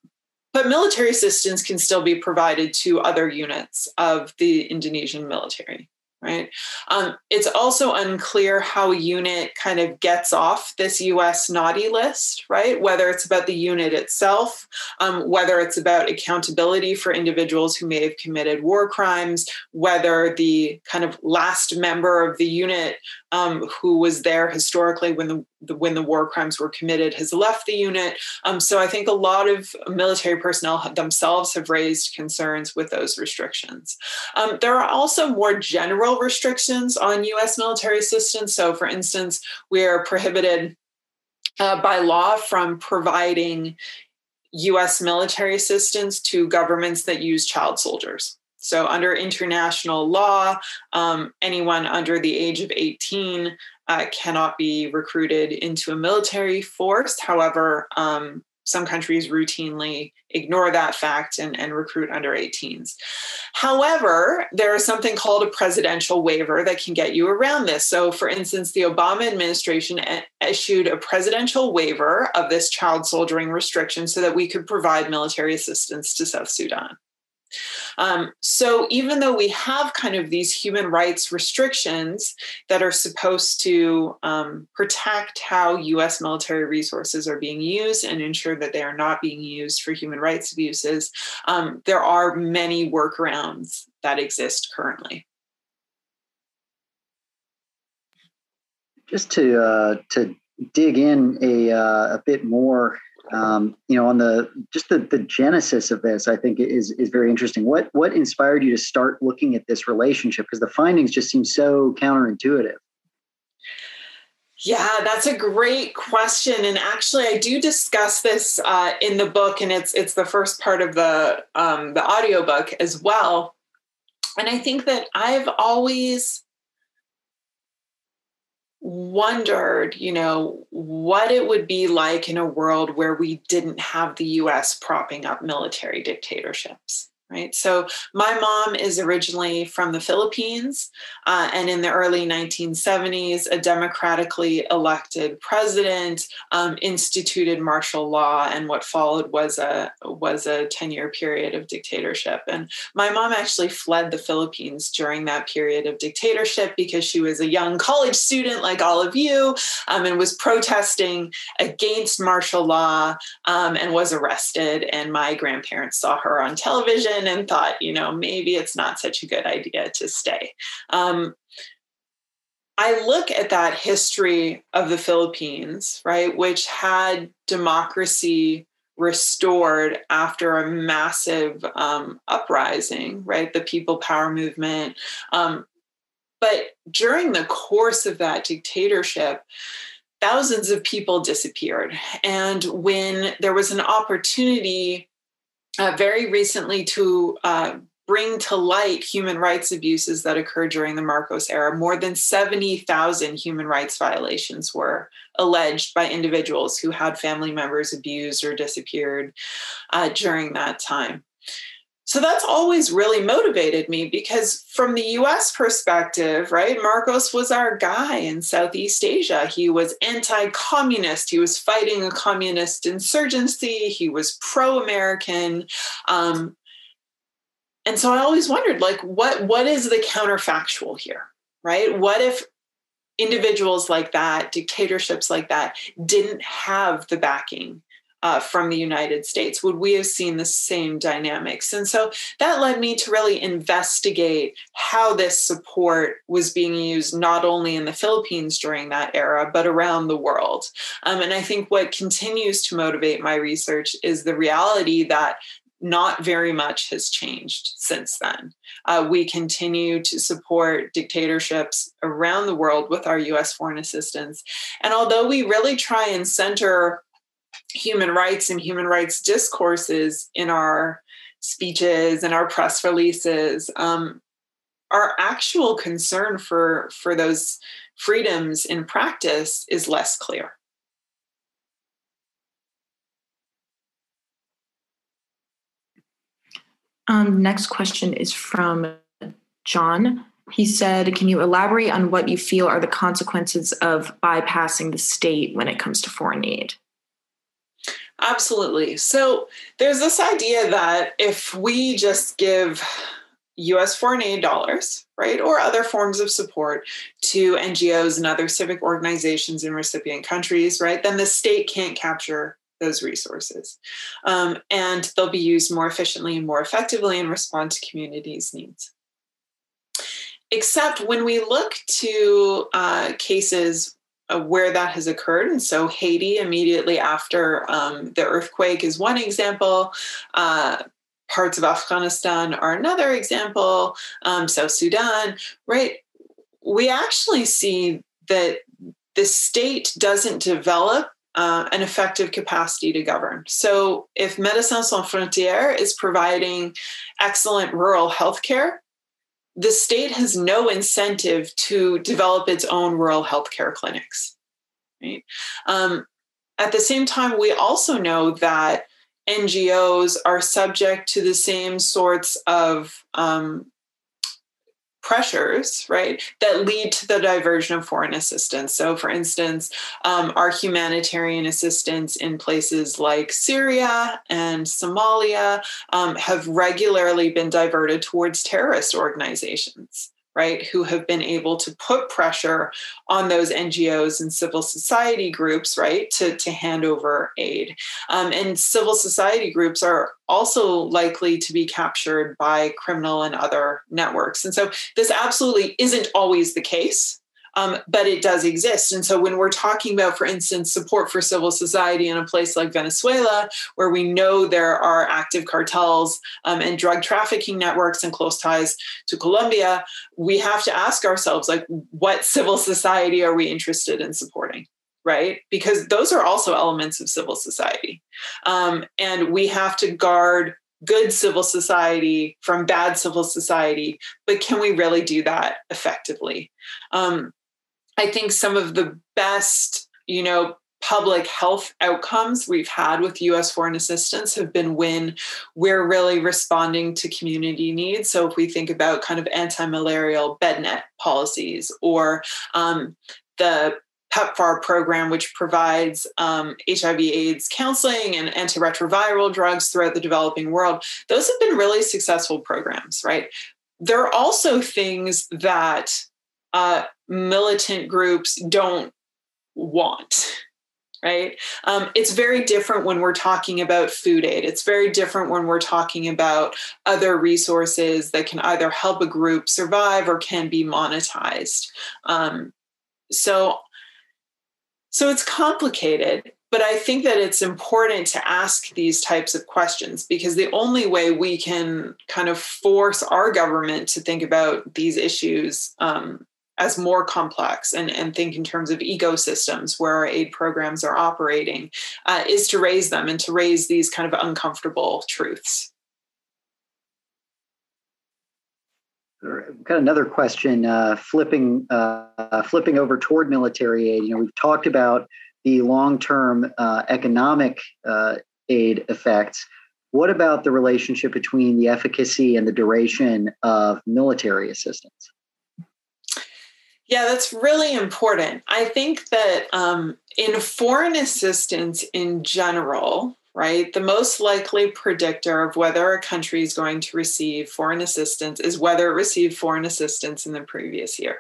but military assistance can still be provided to other units of the Indonesian military right? Um, it's also unclear how unit kind of gets off this US naughty list, right? Whether it's about the unit itself, um, whether it's about accountability for individuals who may have committed war crimes, whether the kind of last member of the unit um, who was there historically when the, when the war crimes were committed has left the unit. Um, so I think a lot of military personnel themselves have raised concerns with those restrictions. Um, there are also more general restrictions on U.S. military assistance. So, for instance, we are prohibited uh, by law from providing US military assistance to governments that use child soldiers. So, under international law, um, anyone under the age of 18 uh, cannot be recruited into a military force. However, um, some countries routinely ignore that fact and, and recruit under 18s. However, there is something called a presidential waiver that can get you around this. So, for instance, the Obama administration issued a presidential waiver of this child soldiering restriction so that we could provide military assistance to South Sudan. Um, so even though we have kind of these human rights restrictions that are supposed to um, protect how US military resources are being used and ensure that they are not being used for human rights abuses, um, there are many workarounds that exist currently. Just to uh, to dig in a uh, a bit more, um, you know, on the just the the genesis of this, I think is is very interesting. What what inspired you to start looking at this relationship? Because the findings just seem so counterintuitive. Yeah, that's a great question, and actually, I do discuss this uh, in the book, and it's it's the first part of the um, the audiobook as well. And I think that I've always wondered, you know, what it would be like in a world where we didn't have the US propping up military dictatorships right? So my mom is originally from the Philippines, uh, and in the early 1970s, a democratically elected president um, instituted martial law, and what followed was a was a 10 year period of dictatorship. And my mom actually fled the Philippines during that period of dictatorship because she was a young college student, like all of you, um, and was protesting against martial law um, and was arrested. And my grandparents saw her on television and thought, you know, maybe it's not such a good idea to stay. Um, I look at that history of the Philippines, right, which had democracy restored after a massive um, uprising, right, the People Power movement. Um, but during the course of that dictatorship, thousands of people disappeared. And when there was an opportunity uh, very recently to uh, bring to light human rights abuses that occurred during the Marcos era. More than 70,000 human rights violations were alleged by individuals who had family members abused or disappeared uh, during that time. So that's always really motivated me because, from the US perspective, right, Marcos was our guy in Southeast Asia. He was anti communist, he was fighting a communist insurgency, he was pro American. Um, and so I always wondered, like, what, what is the counterfactual here, right? What if individuals like that, dictatorships like that, didn't have the backing uh, from the United States? Would we have seen the same dynamics? And so that led me to really investigate how this support was being used not only in the Philippines during that era, but around the world. Um, and I think what continues to motivate my research is the reality that not very much has changed since then. Uh, we continue to support dictatorships around the world with our US foreign assistance. And although we really try and center human rights and human rights discourses in our speeches and our press releases um, our actual concern for for those freedoms in practice is less clear. Um, next question is from john. He said can you elaborate on what you feel are the consequences of bypassing the state when it comes to foreign aid Absolutely. So there's this idea that if we just give US foreign aid dollars, right, or other forms of support to NGOs and other civic organizations in recipient countries, right, then the state can't capture those resources. Um, and they'll be used more efficiently and more effectively and respond to communities' needs. Except when we look to uh, cases where that has occurred. And so Haiti, immediately after um, the earthquake, is one example. Uh, parts of Afghanistan are another example. Um, South Sudan, right? We actually see that the state doesn't develop uh, an effective capacity to govern. So, if Médecins Sans Frontières is providing excellent rural healthcare, the state has no incentive to develop its own rural healthcare clinics. Right? Um, at the same time, we also know that NGOs are subject to the same sorts of um, pressures, right, that lead to the diversion of foreign assistance. So, for instance, um, our humanitarian assistance in places like Syria and Somalia um, have regularly been diverted towards terrorist organizations right, who have been able to put pressure on those NGOs and civil society groups, right, to, to hand over aid. Um, and civil society groups are also likely to be captured by criminal and other networks. And so this absolutely isn't always the case. Um, but it does exist. And so when we're talking about, for instance, support for civil society in a place like Venezuela, where we know there are active cartels um, and drug trafficking networks and close ties to Colombia, we have to ask ourselves, like, what civil society are we interested in supporting? right? Because those are also elements of civil society. Um, and we have to guard good civil society from bad civil society, but can we really do that effectively? Um, I think some of the best, you know, public health outcomes we've had with US foreign assistance have been when we're really responding to community needs. So if we think about kind of anti-malarial bed net policies or um, the PEPFAR program, which provides um, HIV AIDS counseling and antiretroviral drugs throughout the developing world, those have been really successful programs, right? There are also things that uh, militant groups don't want. Right? Um, it's very different when we're talking about food aid. It's very different when we're talking about other resources that can either help a group survive or can be monetized. Um, so so it's complicated, but I think that it's important to ask these types of questions because the only way we can kind of force our government to think about these issues um, as more complex and, and think in terms of ecosystems where our aid programs are operating uh, is to raise them and to raise these kind of uncomfortable truths. Got another question. Uh, flipping uh, flipping over toward military aid. You know, we've talked about the long-term uh, economic uh, aid effects. What about the relationship between the efficacy and the duration of military assistance? Yeah, that's really important. I think that um, in foreign assistance in general, right? The most likely predictor of whether a country is going to receive foreign assistance is whether it received foreign assistance in the previous year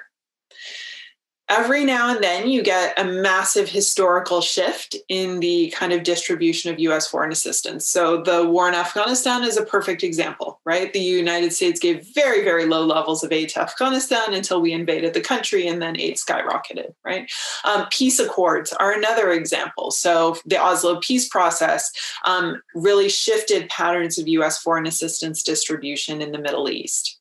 every now and then you get a massive historical shift in the kind of distribution of US foreign assistance. So the war in Afghanistan is a perfect example, right? The United States gave very, very low levels of aid to Afghanistan until we invaded the country and then aid skyrocketed, right? Um, peace accords are another example. So the Oslo peace process um, really shifted patterns of US foreign assistance distribution in the Middle East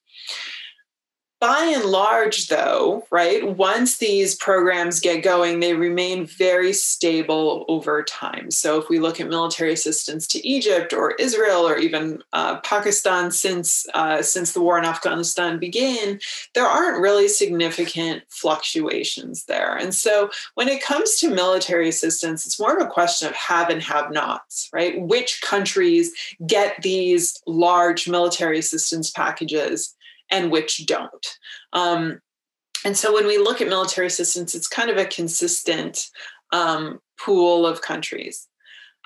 by and large, though, right, once these programs get going, they remain very stable over time. So, if we look at military assistance to Egypt or Israel or even uh, Pakistan since uh, since the war in Afghanistan began, there aren't really significant fluctuations there. And so, when it comes to military assistance, it's more of a question of have and have nots, right? Which countries get these large military assistance packages? And which don't. Um, and so when we look at military assistance, it's kind of a consistent um, pool of countries.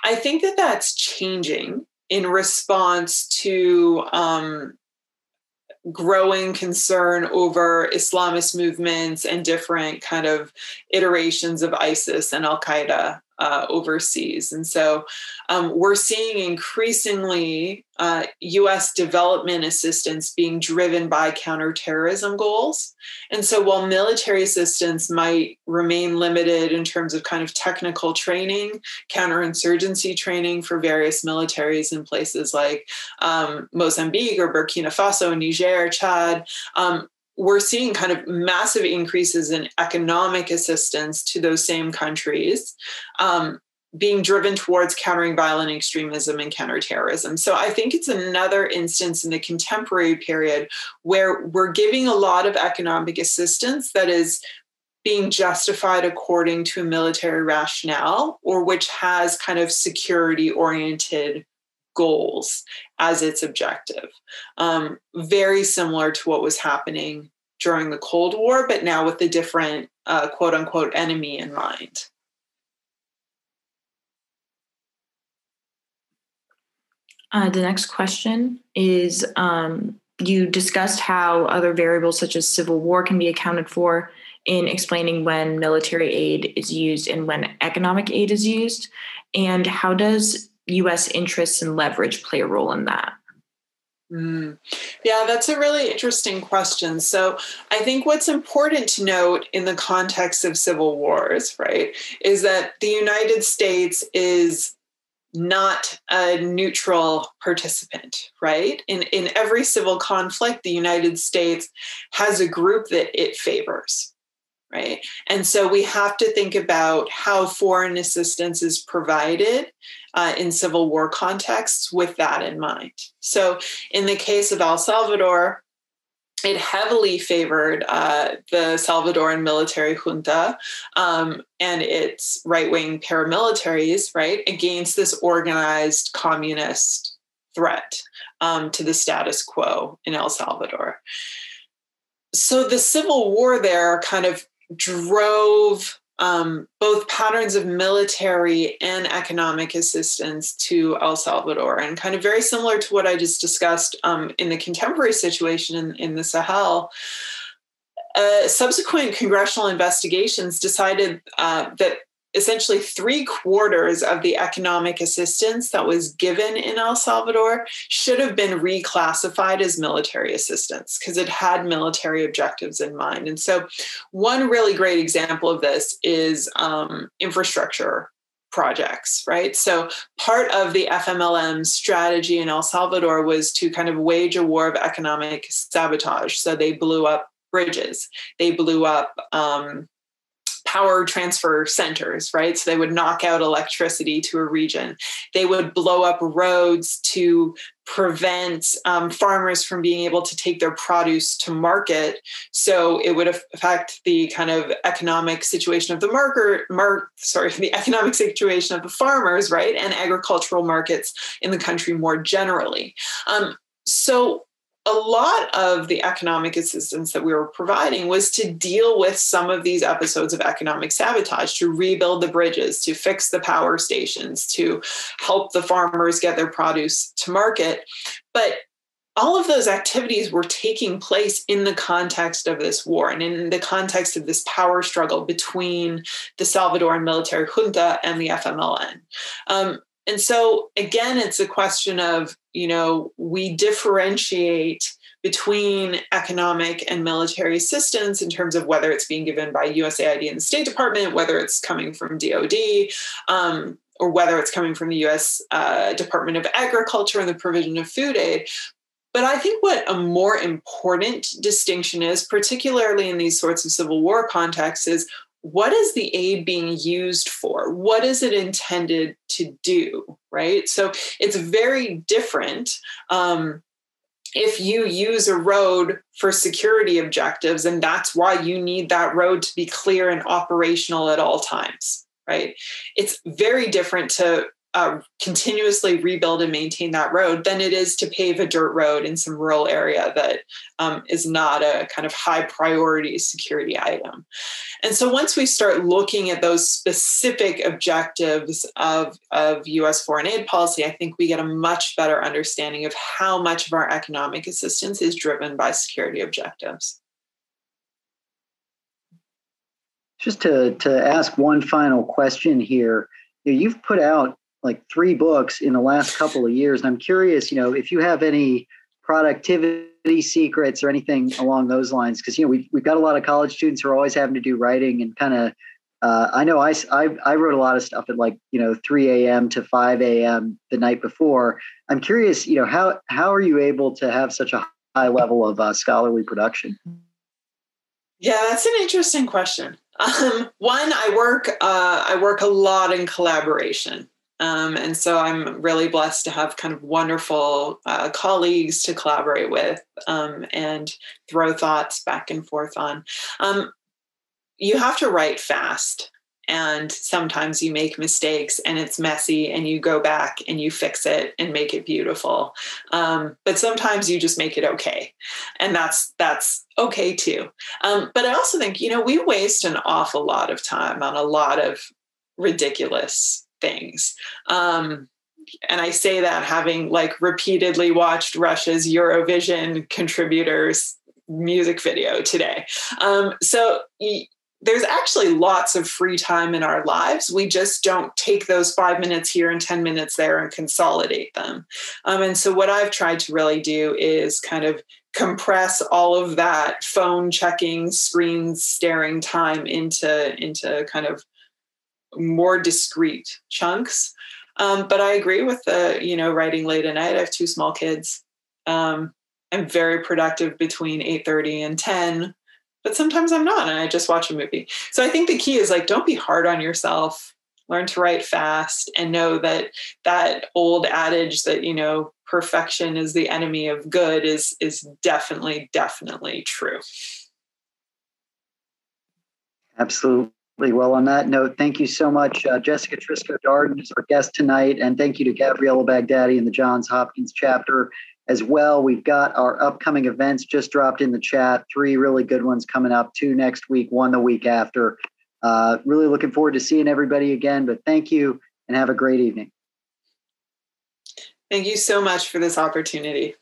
I think that that's changing in response to um, growing concern over Islamist movements and different kind of iterations of ISIS and Al Qaeda uh, overseas. And so um, we're seeing increasingly uh, US development assistance being driven by counterterrorism goals. And so while military assistance might remain limited in terms of kind of technical training, counterinsurgency training for various militaries in places like um, Mozambique or Burkina Faso, Niger, Chad, um, we're seeing kind of massive increases in economic assistance to those same countries um, being driven towards countering violent extremism and counterterrorism. So I think it's another instance in the contemporary period where we're giving a lot of economic assistance that is being justified according to a military rationale or which has kind of security oriented goals as its objective. Um, very similar to what was happening during the Cold War, but now with a different uh, quote unquote enemy in mind. Uh, the next question is um, you discussed how other variables such as civil war can be accounted for in explaining when military aid is used and when economic aid is used. And how does US interests and leverage play a role in that? Mm. Yeah, that's a really interesting question. So, I think what's important to note in the context of civil wars, right, is that the United States is not a neutral participant, right? In, in every civil conflict, the United States has a group that it favors, right? And so we have to think about how foreign assistance is provided uh, in civil war contexts with that in mind. So, in the case of El Salvador, it heavily favored uh, the Salvadoran military junta um, and its right wing paramilitaries, right, against this organized communist threat um, to the status quo in El Salvador. So the civil war there kind of drove um, both patterns of military and economic assistance to El Salvador, and kind of very similar to what I just discussed um, in the contemporary situation in, in the Sahel. Uh, subsequent congressional investigations decided uh, that essentially three quarters of the economic assistance that was given in El Salvador should have been reclassified as military assistance because it had military objectives in mind. And so, one really great example of this is um, infrastructure projects, right? So, part of the FMLN strategy in El Salvador was to kind of wage a war of economic sabotage. So, they blew up bridges, they blew up um, power transfer centers, right? So they would knock out electricity to a region. They would blow up roads to prevent um, farmers from being able to take their produce to market. So it would affect the kind of economic situation of the market, mar- sorry, the economic situation of the farmers, right? And agricultural markets in the country more generally. Um, so a lot of the economic assistance that we were providing was to deal with some of these episodes of economic sabotage, to rebuild the bridges, to fix the power stations, to help the farmers get their produce to market. But all of those activities were taking place in the context of this war and in the context of this power struggle between the Salvadoran military junta and the FMLN. Um, and so again it's a question of you know we differentiate between economic and military assistance in terms of whether it's being given by USAID and the State Department, whether it's coming from DoD, um, or whether it's coming from the US uh, Department of Agriculture and the provision of food aid. But I think what a more important distinction is, particularly in these sorts of civil war contexts, is what is the aid being used for? What is it intended to do? Right. So it's very different. Um, if you use a road for security objectives, and that's why you need that road to be clear and operational at all times, right? It's very different to uh, continuously rebuild and maintain that road than it is to pave a dirt road in some rural area that um, is not a kind of high priority security item. And so once we start looking at those specific objectives of, of US foreign aid policy, I think we get a much better understanding of how much of our economic assistance is driven by security objectives. Just to, to ask one final question here, you've put out like three books in the last couple of years. And I'm curious, you know, if you have any productivity secrets or anything along those lines, because, you know, we've, we've got a lot of college students who are always having to do writing and kind of, uh, I know I, I, I wrote a lot of stuff at like, you know, 3 a.m. to 5 a.m. the night before. I'm curious, you know, how, how are you able to have such a high level of uh, scholarly production? Yeah, that's an interesting question. Um, one, I work uh, I work a lot in collaboration. Um, and so I'm really blessed to have kind of wonderful uh, colleagues to collaborate with um, and throw thoughts back and forth on. Um, you have to write fast. And sometimes you make mistakes and it's messy, and you go back and you fix it and make it beautiful. Um, but sometimes you just make it okay, and that's that's okay too. Um, but I also think you know we waste an awful lot of time on a lot of ridiculous things. Um, and I say that having like repeatedly watched Russia's Eurovision contributors music video today. Um, so there's actually lots of free time in our lives. We just don't take those five minutes here and 10 minutes there and consolidate them. Um, and so, what I've tried to really do is kind of compress all of that phone checking, screen staring time into, into kind of more discrete chunks. Um, but I agree with the, you know, writing late at night. I have two small kids. Um, I'm very productive between 8:30 and 10 but sometimes I'm not and I just watch a movie. So I think the key is like don't be hard on yourself. Learn to write fast and know that that old adage that you know perfection is the enemy of good is is definitely definitely true. Absolutely. Well, on that note, thank you so much, uh, Jessica Trisco Darden is our guest tonight, and thank you to Gabriella Baghdadi and the Johns Hopkins chapter as well. We've got our upcoming events just dropped in the chat. Three really good ones coming up. Two next week, one the week after. Uh, really looking forward to seeing everybody again. But thank you and have a great evening. Thank you so much for this opportunity.